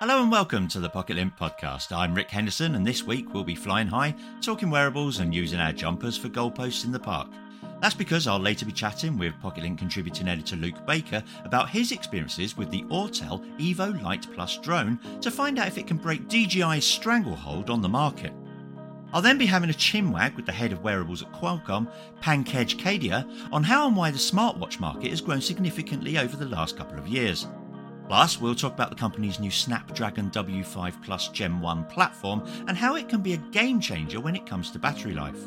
Hello and welcome to the Pocket-lint podcast. I'm Rick Henderson and this week we'll be flying high, talking wearables and using our jumpers for goalposts in the park. That's because I'll later be chatting with Pocket-lint contributing editor Luke Baker about his experiences with the Autel Evo Lite Plus drone to find out if it can break DJI's stranglehold on the market. I'll then be having a chinwag with the head of wearables at Qualcomm, Pankaj Kedia, on how and why the smartwatch market has grown significantly over the last couple of years. Plus, we'll talk about the company's new Snapdragon W5 Plus Gen 1 platform and how it can be a game changer when it comes to battery life.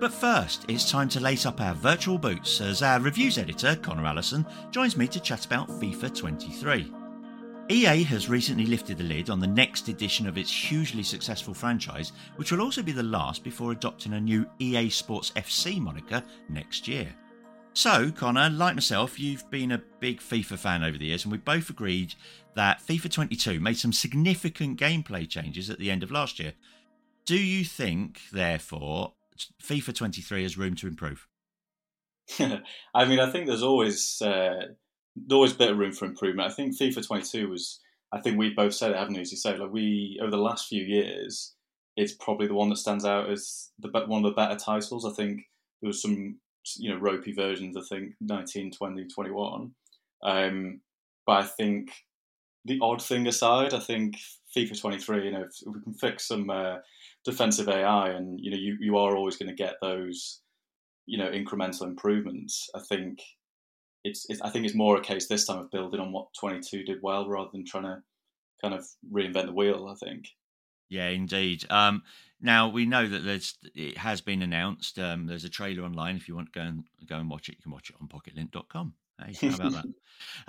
But first, it's time to lace up our virtual boots as our reviews editor, Connor Allison, joins me to chat about FIFA 23. EA has recently lifted the lid on the next edition of its hugely successful franchise, which will also be the last before adopting a new EA Sports FC moniker next year. So, Connor, like myself, you've been a big FIFA fan over the years, and we both agreed that FIFA 22 made some significant gameplay changes at the end of last year. Do you think, therefore, FIFA 23 has room to improve? I mean, I think there's always uh, always bit of room for improvement. I think FIFA 22 was, I think we both said it, haven't we? As you say, like we over the last few years, it's probably the one that stands out as the one of the better titles. I think there was some you know ropey versions. I think 19, 20, 21. Um, but I think the odd thing aside, I think FIFA 23. You know, if, we can fix some uh, defensive AI, and you know, you you are always going to get those you know incremental improvements. I think it's, it's I think it's more a case this time of building on what 22 did well rather than trying to kind of reinvent the wheel. I think. Yeah, indeed. Um, now we know that there's it has been announced. Um, there's a trailer online. If you want to go and go and watch it, you can watch it on PocketLint.com. Hey, how about that?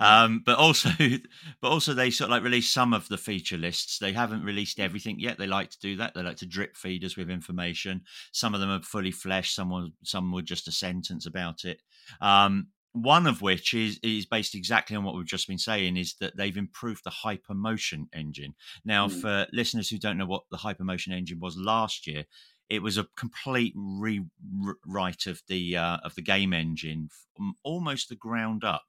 um, but also, but also they sort of like release some of the feature lists. They haven't released everything yet. They like to do that. They like to drip feed us with information. Some of them are fully fleshed. Some some were just a sentence about it. Um, one of which is is based exactly on what we've just been saying is that they've improved the hypermotion engine. Now mm. for listeners who don't know what the hypermotion engine was last year it was a complete rewrite of the uh, of the game engine from almost the ground up.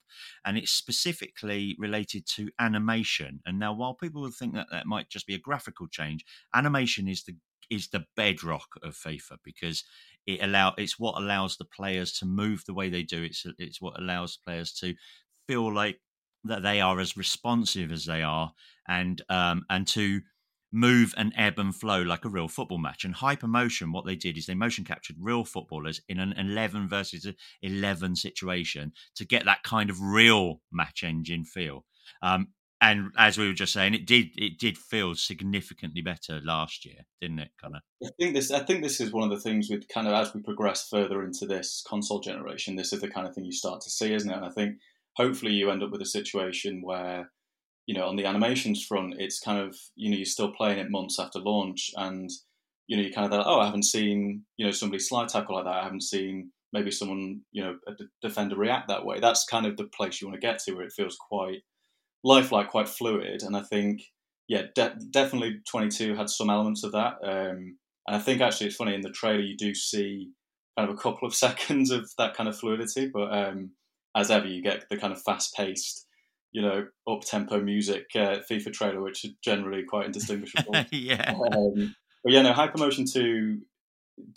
And it's specifically related to animation. And now while people would think that that might just be a graphical change animation is the is the bedrock of FIFA because it allow it's what allows the players to move the way they do. It's it's what allows players to feel like that they are as responsive as they are, and um, and to move and ebb and flow like a real football match. And hypermotion, what they did is they motion captured real footballers in an 11 versus 11 situation to get that kind of real match engine feel. Um, and as we were just saying, it did it did feel significantly better last year, didn't it, Connor? I think this I think this is one of the things with kind of as we progress further into this console generation, this is the kind of thing you start to see, isn't it? And I think hopefully you end up with a situation where, you know, on the animations front, it's kind of you know you're still playing it months after launch, and you know you kind of like, oh, I haven't seen you know somebody slide tackle like that. I haven't seen maybe someone you know a defender react that way. That's kind of the place you want to get to where it feels quite lifelike, quite fluid. And I think, yeah, de- definitely 22 had some elements of that. Um, and I think actually it's funny in the trailer you do see kind of a couple of seconds of that kind of fluidity, but um, as ever, you get the kind of fast paced, you know, up tempo music uh, FIFA trailer, which is generally quite indistinguishable. yeah. Um, but yeah, no, Hypermotion 2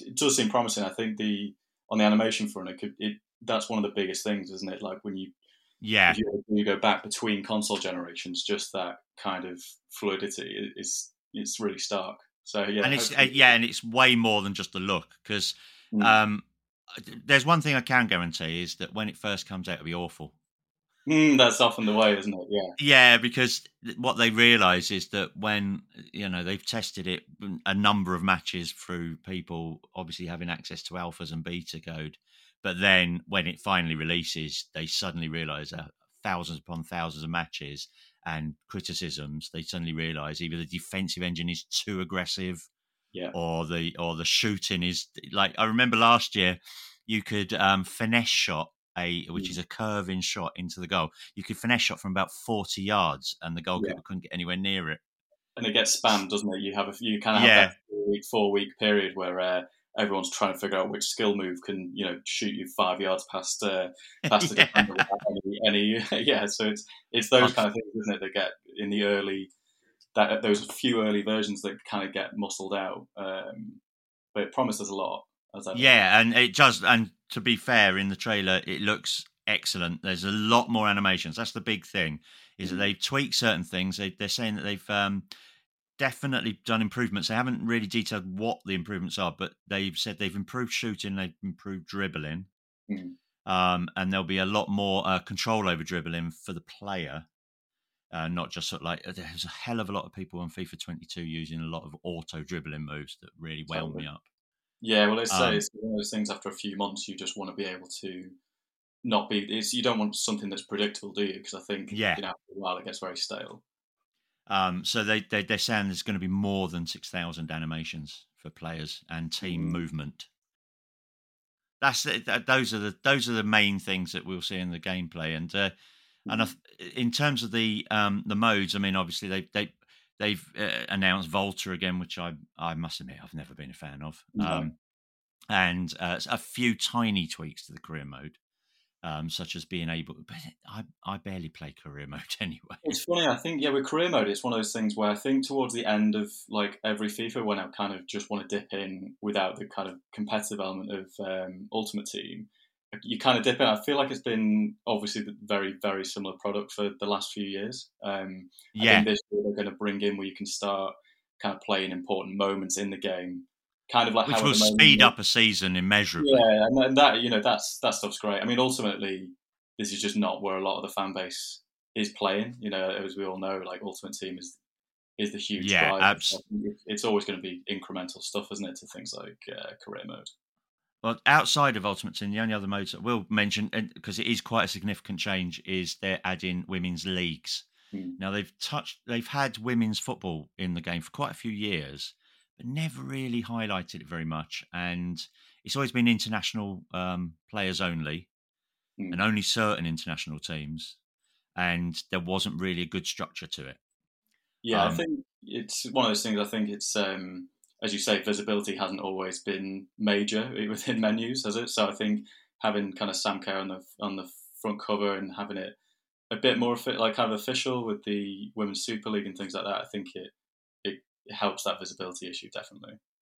it does seem promising. I think the on the animation front, it could it that's one of the biggest things, isn't it? Like when you yeah, you, you, go back between console generations, just that kind of fluidity is it's really stark. So yeah, and it's uh, yeah, and it's way more than just the look because mm. um, there's one thing I can guarantee is that when it first comes out, it'll be awful. Mm, that's often the way, isn't it? Yeah. Yeah, because what they realise is that when you know they've tested it a number of matches through people obviously having access to alphas and beta code, But then when it finally releases, they suddenly realise that thousands upon thousands of matches and criticisms, they suddenly realise either the defensive engine is too aggressive, yeah, or the or the shooting is like I remember last year, you could um, finesse shot a which mm. is a curving shot into the goal. You could finesse shot from about forty yards, and the goalkeeper yeah. couldn't get anywhere near it. And it gets spammed, doesn't it? You have a you kind of have yeah. that four week, four week period where uh, everyone's trying to figure out which skill move can you know shoot you five yards past uh, past the defender any, any yeah. So it's it's those kind of things, isn't it? That get in the early that those few early versions that kind of get muscled out. Um, but it promises a lot. yeah, and it does. And to be fair, in the trailer, it looks excellent. There's a lot more animations. That's the big thing. Is mm-hmm. that they've tweaked certain things. They, are saying that they've um, definitely done improvements. They haven't really detailed what the improvements are, but they've said they've improved shooting, they've improved dribbling, mm-hmm. um, and there'll be a lot more uh, control over dribbling for the player. Uh, not just sort of like uh, there's a hell of a lot of people on FIFA 22 using a lot of auto dribbling moves that really wound totally. me up. Yeah, well, it's, um, it's one of those things. After a few months, you just want to be able to not be. It's you don't want something that's predictable, do you? Because I think yeah, you know, after a while it gets very stale. Um, so they, they they're saying there's going to be more than six thousand animations for players and team mm. movement. That's that, those are the those are the main things that we'll see in the gameplay, and uh, mm. and in terms of the um, the modes, I mean, obviously they they they've uh, announced Volta again, which I I must admit I've never been a fan of, um, and uh, a few tiny tweaks to the career mode um, such as being able. But I, I barely play career mode anyway. It's funny. I think yeah, with career mode, it's one of those things where I think towards the end of like every FIFA, when I kind of just want to dip in without the kind of competitive element of um, Ultimate Team, you kind of dip in. I feel like it's been obviously the very very similar product for the last few years. Um, yeah, this year they're going to bring in where you can start kind of playing important moments in the game kind of like which will speed up a season immeasurably. Yeah, and that you know that's that stuff's great. I mean, ultimately, this is just not where a lot of the fan base is playing. You know, as we all know, like Ultimate Team is is the huge yeah. Absolutely. It's always going to be incremental stuff, isn't it, to things like uh, career mode. Well, outside of Ultimate Team, the only other modes that we'll mention, because it is quite a significant change, is they're adding women's leagues. Hmm. Now they've touched, they've had women's football in the game for quite a few years, but never really highlighted it very much. And it's always been international um, players only, mm. and only certain international teams. And there wasn't really a good structure to it. Yeah, um, I think it's one of those things. I think it's um, as you say, visibility hasn't always been major within menus, has it? So I think having kind of Sam Kerr on the on the front cover and having it a bit more like kind of official with the Women's Super League and things like that, I think it it helps that visibility issue definitely.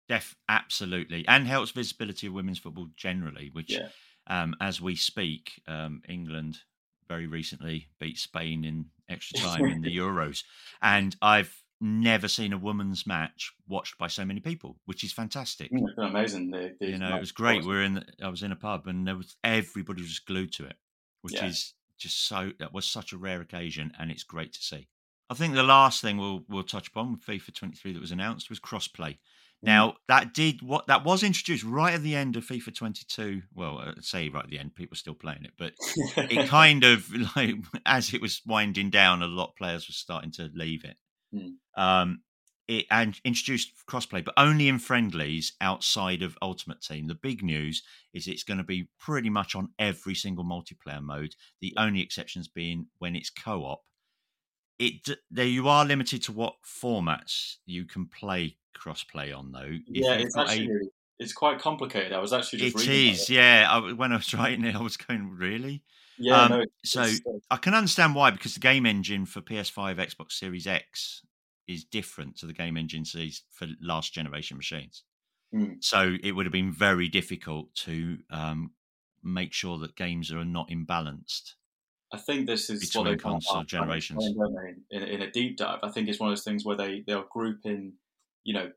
Def absolutely, and helps visibility of women's football generally. Which, yeah. um, as we speak, um, England very recently beat Spain in extra time in the Euros, and I've never seen a women's match watched by so many people, which is fantastic. Mm, amazing. The, the you know, it was great. We are in. The, I was in a pub, and there was everybody was glued to it, which yeah. is just so. That was such a rare occasion, and it's great to see. I think the last thing we'll we'll touch upon with FIFA 23 that was announced was crossplay. Mm. Now that did what that was introduced right at the end of FIFA 22. Well, I'd say right at the end, people were still playing it, but it kind of like as it was winding down, a lot of players were starting to leave it. Mm. Um, it and introduced crossplay, but only in friendlies outside of Ultimate Team. The big news is it's going to be pretty much on every single multiplayer mode. The only exceptions being when it's co-op it there you are limited to what formats you can play crossplay on though. If yeah, it's actually a, it's quite complicated. I was actually just it is. It. Yeah, I, when I was writing it, I was going really. Yeah, um, no, so I can understand why because the game engine for PS5, Xbox Series X is different to the game engine for last generation machines. Mm. So it would have been very difficult to um, make sure that games are not imbalanced. I think this is Between what they console generations. In, in, a deep dive, I think it's one of those things where they they'll group in, you know,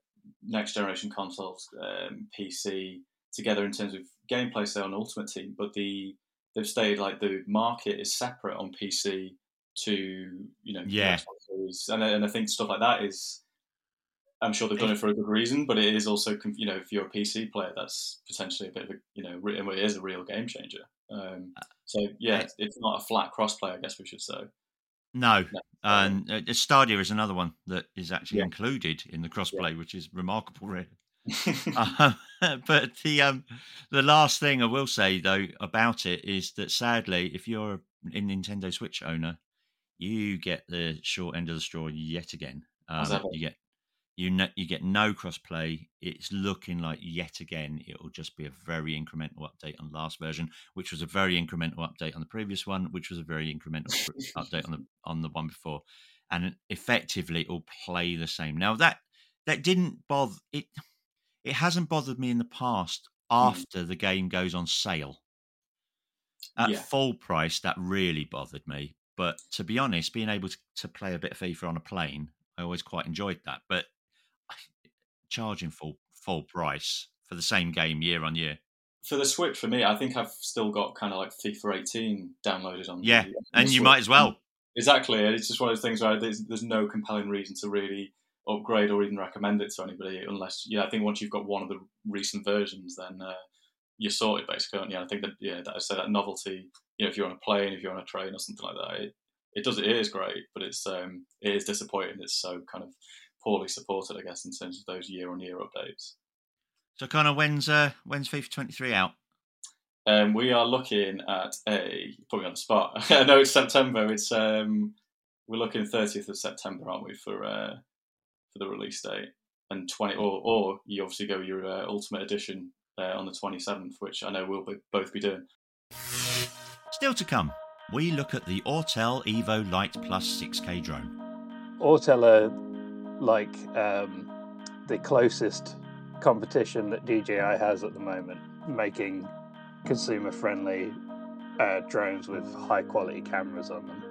next generation consoles, um, PC together in terms of gameplay, say on Ultimate Team, but the they've stated like the market is separate on PC to you know yeah, and and I think stuff like that is I'm sure they've done it for a good reason, but it is also, you know, if you're a PC player, that's potentially a bit of a, you know, it is a real game changer. Um, uh, so yeah, it's not a flat crossplay, I guess we should say. No, no. and uh, Stadia is another one that is actually yeah. included in the crossplay, yeah. which is remarkable, really. uh, but the um, the last thing I will say though about it is that sadly, if you're a Nintendo Switch owner, you get the short end of the straw yet again. Um, you get you know, you get no crossplay. It's looking like yet again it will just be a very incremental update on the last version, which was a very incremental update on the previous one, which was a very incremental update on the on the one before, and effectively it will play the same. Now that that didn't bother it. It hasn't bothered me in the past hmm. after mm. the game goes on sale. At yeah. full price, that really bothered me. But to be honest, being able to, to play a bit of FIFA on a plane, I always quite enjoyed that. But charging full full price for the same game year on year. For the Switch, for me, I think I've still got kind of like FIFA 18 downloaded on. Yeah, the, on and you Switch. might as well. Exactly, it's just one of those things where there's, there's no compelling reason to really upgrade or even recommend it to anybody unless yeah. I think once you've got one of the recent versions, then uh, you're sorted basically. And yeah, I think that yeah, that I say that novelty. You know, if you're on a plane, if you're on a train or something like that, it, it does it is great, but it's um it is disappointing. It's so kind of poorly supported, I guess, in terms of those year on year updates. So, kind of when's uh, when's FIFA 23 out? Um, we are looking at a put me on the spot. no, it's September. It's um, we're looking 30th of September, aren't we, for uh, for the release date? And 20, or or you obviously go your uh, Ultimate Edition uh, on the 27th, which I know we'll be, both be doing. Still to come, we look at the Autel Evo Lite Plus 6K drone. Autel are like um, the closest competition that DJI has at the moment, making consumer friendly uh, drones with high quality cameras on them.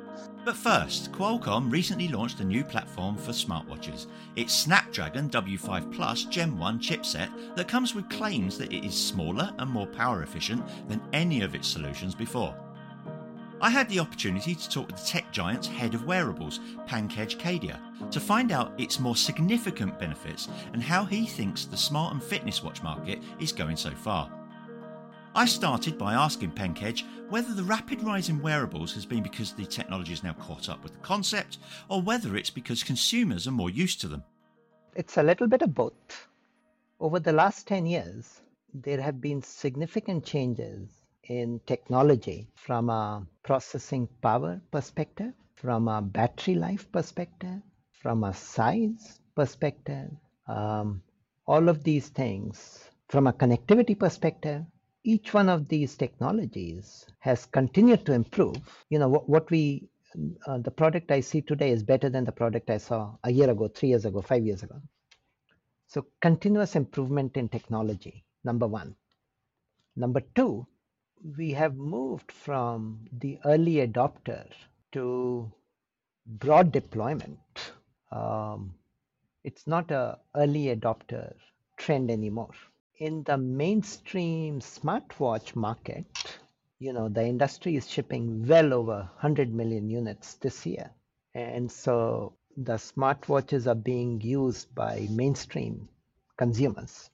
But first, Qualcomm recently launched a new platform for smartwatches. It's Snapdragon W5 Plus Gen 1 chipset that comes with claims that it is smaller and more power efficient than any of its solutions before. I had the opportunity to talk with the tech giant's head of wearables, Pankaj Kedia, to find out its more significant benefits and how he thinks the smart and fitness watch market is going so far. I started by asking Pankaj whether the rapid rise in wearables has been because the technology is now caught up with the concept, or whether it's because consumers are more used to them. It's a little bit of both. Over the last 10 years, there have been significant changes in technology from a processing power perspective, from a battery life perspective, from a size perspective, um, all of these things, from a connectivity perspective, each one of these technologies has continued to improve. You know, what, what we, uh, the product I see today is better than the product I saw a year ago, three years ago, five years ago. So, continuous improvement in technology, number one. Number two, we have moved from the early adopter to broad deployment. Um, it's not a early adopter trend anymore. In the mainstream smartwatch market, you know, the industry is shipping well over 100 million units this year. And so the smartwatches are being used by mainstream consumers.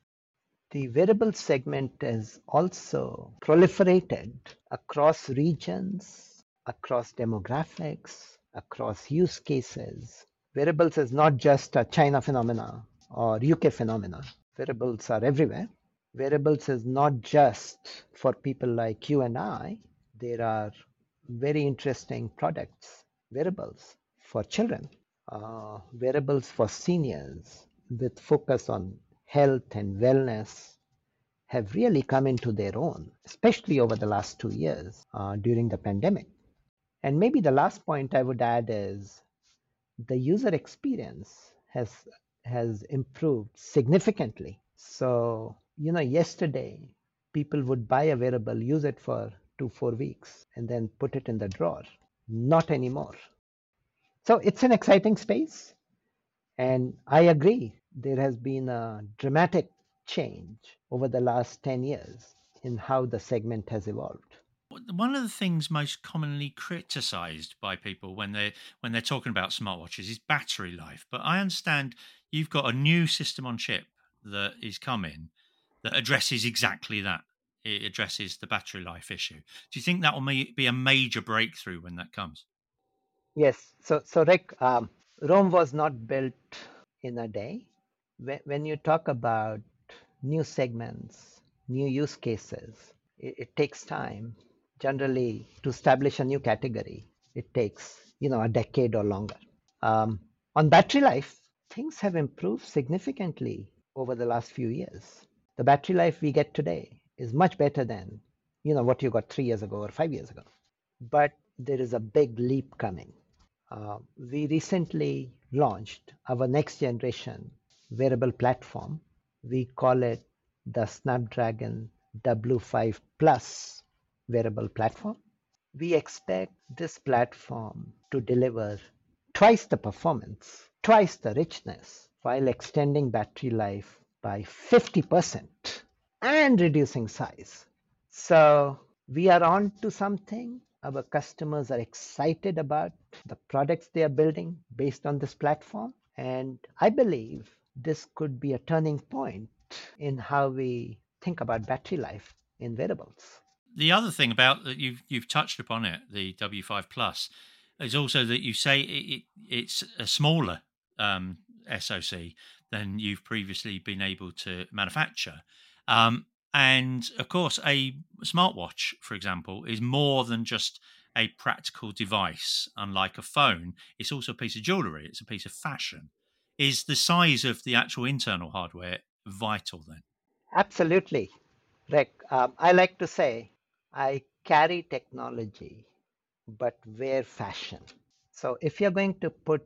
The wearable segment has also proliferated across regions, across demographics, across use cases. Wearables is not just a China phenomena or UK phenomena. Wearables are everywhere. Wearables is not just for people like you and I. There are very interesting products, wearables for children, uh, wearables for seniors with focus on health and wellness have really come into their own, especially over the last two years uh, during the pandemic. And maybe the last point I would add is the user experience has has improved significantly. So, you know, yesterday people would buy a wearable, use it for two, four weeks, and then put it in the drawer. Not anymore. So it's an exciting space. And I agree there has been a dramatic change over the last 10 years in how the segment has evolved. One of the things most commonly criticised by people when they when they're talking about smartwatches is battery life. But I understand you've got a new system on chip that is coming that addresses exactly that. It addresses the battery life issue. Do you think that will be a major breakthrough when that comes? Yes. So, so Rick, um, Rome was not built in a day. When you talk about new segments, new use cases, it, it takes time. Generally, to establish a new category, it takes you know a decade or longer. Um, on battery life, things have improved significantly over the last few years. The battery life we get today is much better than you know what you got three years ago or five years ago. But there is a big leap coming. Uh, we recently launched our next generation wearable platform. We call it the Snapdragon W5 Plus wearable platform. We expect this platform to deliver twice the performance, twice the richness, while extending battery life by 50% and reducing size. So we are on to something. Our customers are excited about the products they are building based on this platform. And I believe this could be a turning point in how we think about battery life in wearables. The other thing about that you've you've touched upon it, the W5 Plus, is also that you say it, it, it's a smaller um, SoC than you've previously been able to manufacture. Um, and of course, a smartwatch, for example, is more than just a practical device, unlike a phone. It's also a piece of jewelry, it's a piece of fashion. Is the size of the actual internal hardware vital then? Absolutely. Rick, um, I like to say I carry technology, but wear fashion. So if you're going to put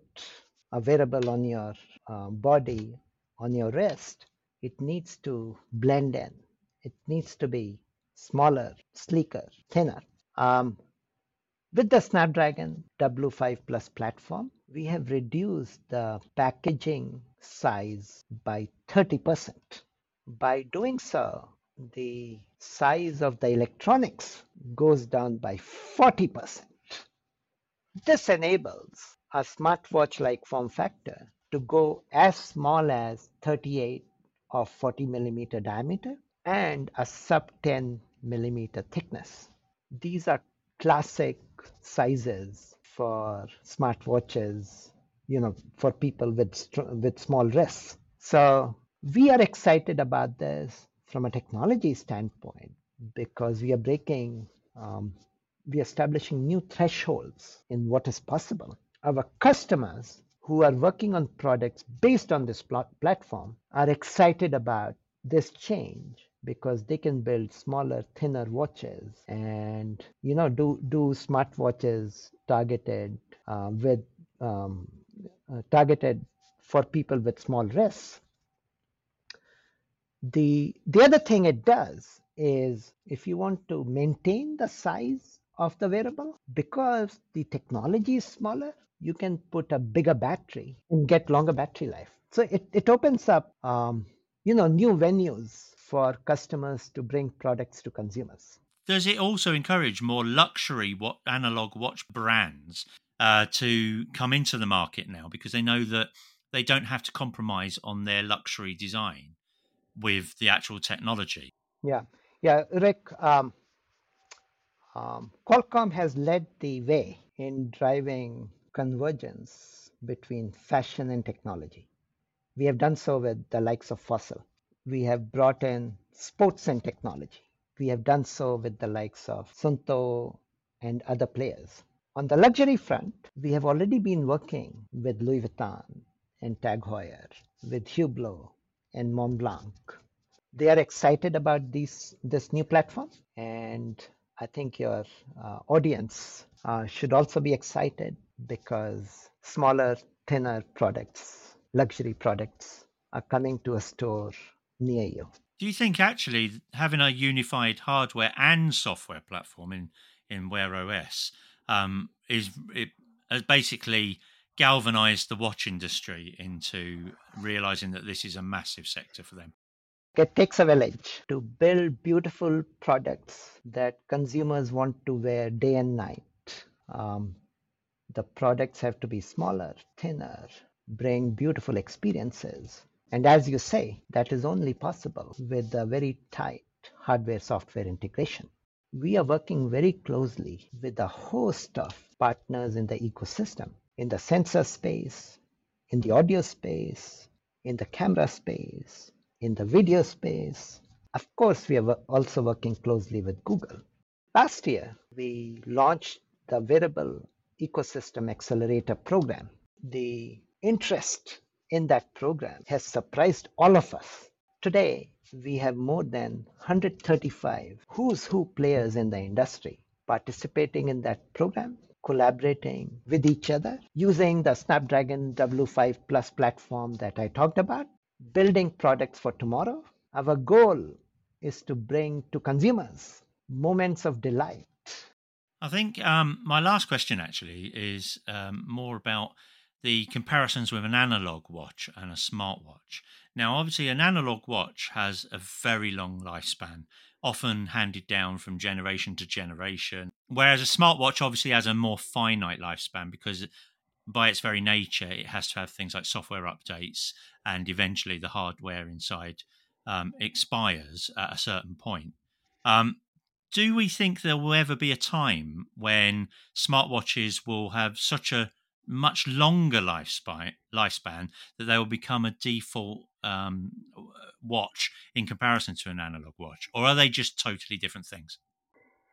a wearable on your uh, body, on your wrist, it needs to blend in. It needs to be smaller, sleeker, thinner. Um, with the Snapdragon W5 Plus platform, we have reduced the packaging size by 30%. By doing so, the size of the electronics goes down by 40%. This enables a smartwatch like form factor to go as small as 38 or 40 millimeter diameter and a sub 10 millimeter thickness. These are classic sizes for smartwatches, you know, for people with with small wrists. So we are excited about this from a technology standpoint because we are breaking, um, we are establishing new thresholds in what is possible. Our customers who are working on products based on this pl- platform are excited about this change because they can build smaller thinner watches and you know do do smart watches targeted uh, with um, uh, targeted for people with small wrists the the other thing it does is if you want to maintain the size of the wearable because the technology is smaller you can put a bigger battery and get longer battery life. So it, it opens up um, you know new venues for customers to bring products to consumers. Does it also encourage more luxury what analog watch brands uh, to come into the market now? Because they know that they don't have to compromise on their luxury design with the actual technology? Yeah, yeah, Rick. Um, um, Qualcomm has led the way in driving convergence between fashion and technology. We have done so with the likes of Fossil we have brought in sports and technology. We have done so with the likes of Suunto and other players. On the luxury front, we have already been working with Louis Vuitton and Tag Heuer, with Hublot and Montblanc. They are excited about this this new platform, and I think your uh, audience uh, should also be excited because smaller, thinner products, luxury products, are coming to a store near you. Do you think actually having a unified hardware and software platform in in Wear OS um, is it basically galvanized the watch industry into realizing that this is a massive sector for them? It takes a village to build beautiful products that consumers want to wear day and night. Um, the products have to be smaller, thinner, bring beautiful experiences. And as you say, that is only possible with a very tight hardware software integration. We are working very closely with a host of partners in the ecosystem, in the sensor space, in the audio space, in the camera space, in the video space. Of course, we are also working closely with Google. Last year, we launched the Wearable Ecosystem Accelerator program. The interest in that program has surprised all of us. Today, we have more than 135 who's who players in the industry participating in that program, collaborating with each other, using the Snapdragon W5 Plus platform that I talked about, building products for tomorrow. Our goal is to bring to consumers moments of delight. I think um, my last question actually is um, more about the comparisons with an analog watch and a smartwatch. Now, obviously, an analog watch has a very long lifespan, often handed down from generation to generation, whereas a smartwatch obviously has a more finite lifespan because by its very nature, it has to have things like software updates and eventually the hardware inside um, expires at a certain point. Um, do we think there will ever be a time when smartwatches will have such a much longer lifespan, lifespan that they will become a default um, watch in comparison to an analog watch, or are they just totally different things?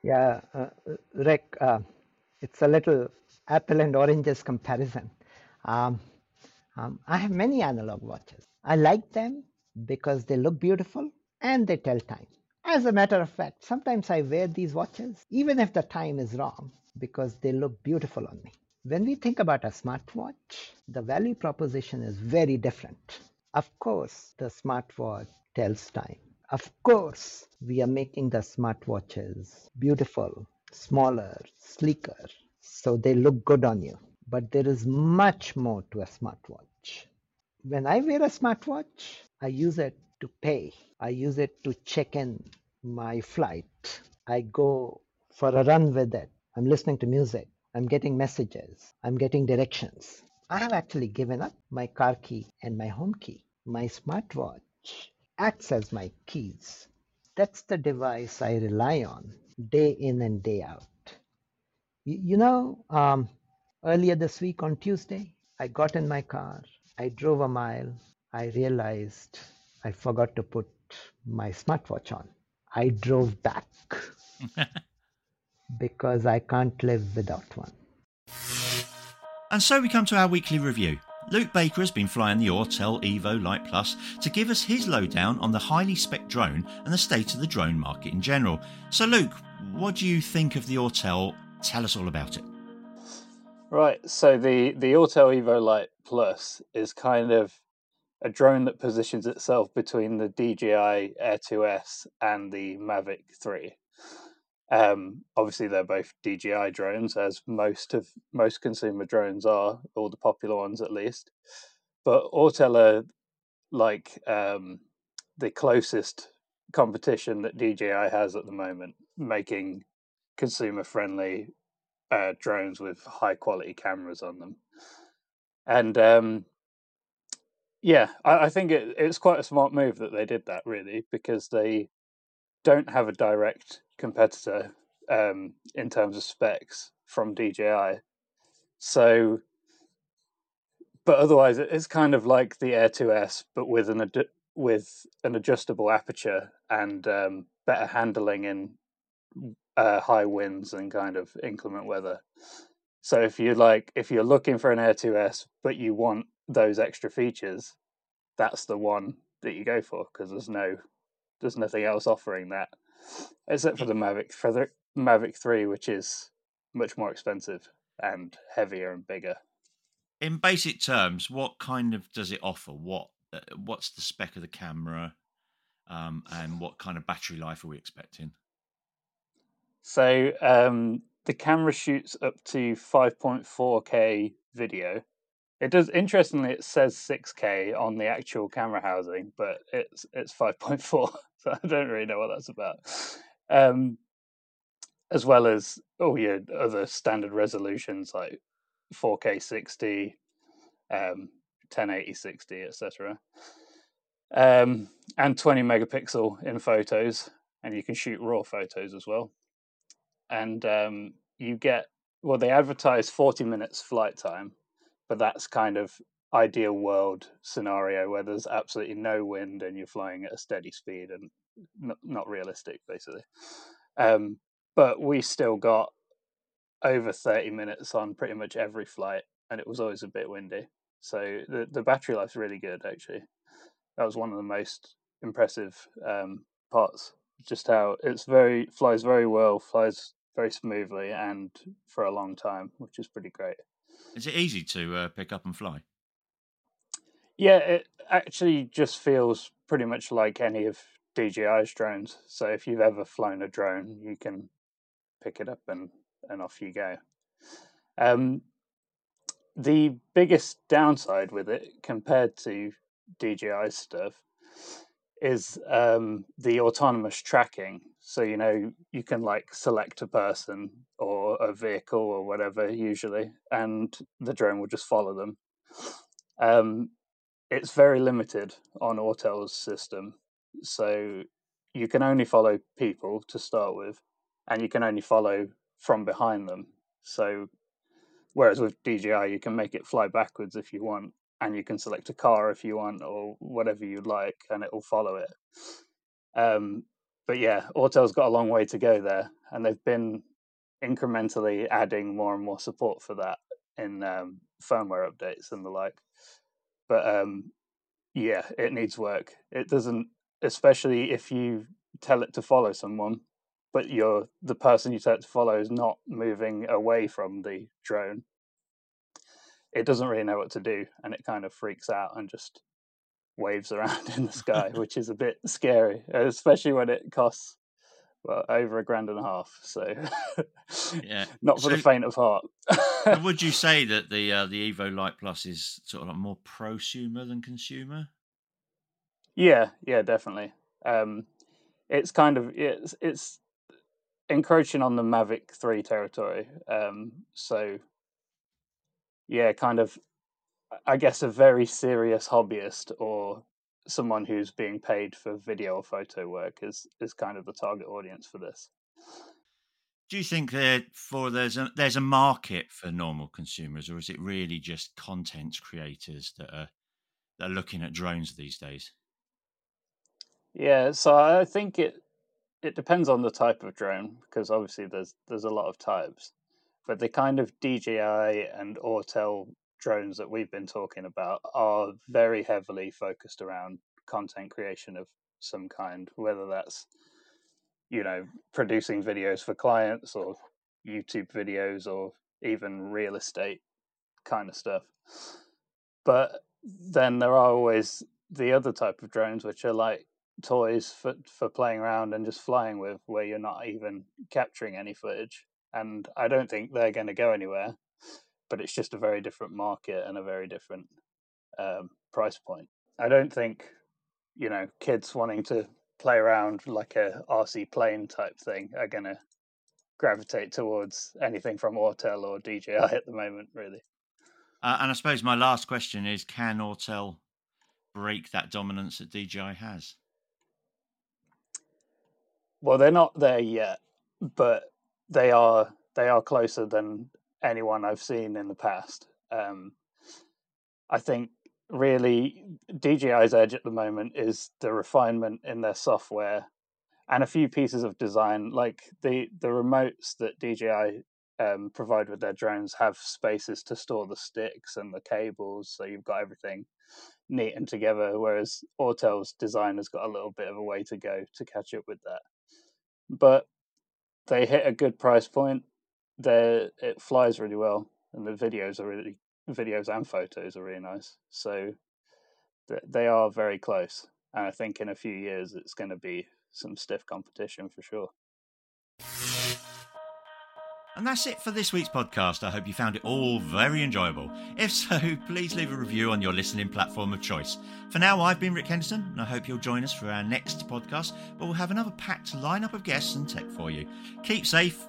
Yeah, uh, Rick, uh, it's a little apple and oranges comparison. Um, um, I have many analog watches. I like them because they look beautiful and they tell time. As a matter of fact, sometimes I wear these watches even if the time is wrong because they look beautiful on me. When we think about a smartwatch, the value proposition is very different. Of course, the smartwatch tells time. Of course, we are making the smartwatches beautiful, smaller, sleeker, so they look good on you. But there is much more to a smartwatch. When I wear a smartwatch, I use it to pay. I use it to check in my flight. I go for a run with it. I'm listening to music. I'm getting messages. I'm getting directions. I have actually given up my car key and my home key. My smartwatch acts as my keys. That's the device I rely on day in and day out. You, you know, um, earlier this week on Tuesday, I got in my car. I drove a mile. I realized I forgot to put my smartwatch on. I drove back. because I can't live without one. And so we come to our weekly review. Luke Baker has been flying the Autel Evo Lite Plus to give us his lowdown on the highly spec drone and the state of the drone market in general. So, Luke, what do you think of the Autel? Tell us all about it. Right, so the the Autel Evo Lite Plus is kind of a drone that positions itself between the DJI Air 2S and the Mavic 3. Um, obviously, they're both DJI drones, as most of most consumer drones are, all the popular ones at least. But Autel are like um, the closest competition that DJI has at the moment, making consumer friendly uh, drones with high quality cameras on them. And um, yeah, I, I think it, it's quite a smart move that they did that, really, because they don't have a direct competitor um, in terms of specs from DJI. So, but otherwise, it's kind of like the Air 2S, but with an ad- with an adjustable aperture and um, better handling in uh, high winds and kind of inclement weather. So if you like, if you're looking for an Air 2S, but you want those extra features, that's the one that you go for because there's no, there's nothing else offering that except for the Mavic for the Mavic Three, which is much more expensive and heavier and bigger. In basic terms, what kind of does it offer? What uh, what's the spec of the camera, um, and what kind of battery life are we expecting? So um, the camera shoots up to 5.4K video, It does. Interestingly, it says 6K on the actual camera housing, but it's it's 5.4. So I don't really know what that's about. Um, as well as all your other standard resolutions like 4K 60, um, 1080 60, etc. Um, and 20 megapixel in photos, and you can shoot raw photos as well. And um, you get well, they advertise 40 minutes flight time, but that's kind of ideal world scenario where there's absolutely no wind and you're flying at a steady speed and not, not realistic basically. Um, but we still got over 30 minutes on pretty much every flight and it was always a bit windy. So the, the battery life's really good actually. That was one of the most impressive um, parts. Just how it's very flies very well flies very smoothly and for a long time which is pretty great Is it easy to uh, pick up and fly? Yeah, it actually just feels pretty much like any of DJI's drones. So if you've ever flown a drone, you can pick it up and, and off you go. Um, the biggest downside with it compared to DJI stuff is um, the autonomous tracking. So, you know, you can like select a person or a vehicle or whatever, usually, and the drone will just follow them. Um, it's very limited on Autel's system. So, you can only follow people to start with, and you can only follow from behind them. So, whereas with DJI, you can make it fly backwards if you want, and you can select a car if you want or whatever you like and it will follow it um, but yeah autel's got a long way to go there and they've been incrementally adding more and more support for that in um, firmware updates and the like. But um, yeah it needs work. It doesn't especially if you tell it to follow someone but you're the person you tell it to follow is not moving away from the drone. It doesn't really know what to do and it kind of freaks out and just waves around in the sky, which is a bit scary, especially when it costs well over a grand and a half. So Yeah. not for So- the faint of heart. Would you say that the uh, the Evo Lite Plus is sort of like more prosumer than consumer? yeah, yeah, definitely. Um, it's kind of it's it's encroaching on the Mavic Three territory. Um, so yeah, kind of I guess a very serious hobbyist or someone who's being paid for video or photo work is is kind of the target audience for this. Do you think that for there's a there's a market for normal consumers, or is it really just content creators that are that are looking at drones these days? Yeah, so I think it it depends on the type of drone because obviously there's there's a lot of types, but the kind of DJI and Autel drones that we've been talking about are very heavily focused around content creation of some kind, whether that's you know producing videos for clients or YouTube videos or even real estate kind of stuff. But then there are always the other type of drones which are like toys for for playing around and just flying with where you're not even capturing any footage and i don't think they're going to go anywhere but it's just a very different market and a very different um, price point i don't think you know kids wanting to play around like a rc plane type thing are going to gravitate towards anything from autel or dji at the moment really Uh, and I suppose my last question is: Can Autel break that dominance that DJI has? Well, they're not there yet, but they are they are closer than anyone I've seen in the past. Um, I think really DJI's edge at the moment is the refinement in their software and a few pieces of design, like the the remotes that DJI um, provide with their drones have spaces to store the sticks and the cables, so you've got everything neat and together. Whereas Autel's design has got a little bit of a way to go to catch up with that but they hit a good price point. They it flies really well, and the videos are really videos and photos are really nice. So th- they are very close, and I think in a few years it's going to be some stiff competition for sure. And that's it for this week's podcast. I hope you found it all very enjoyable. If so, please leave a review on your listening platform of choice. For now, I've been Rick Henderson, and I hope you'll join us for our next podcast, where we'll have another packed lineup of guests and tech for you. Keep safe.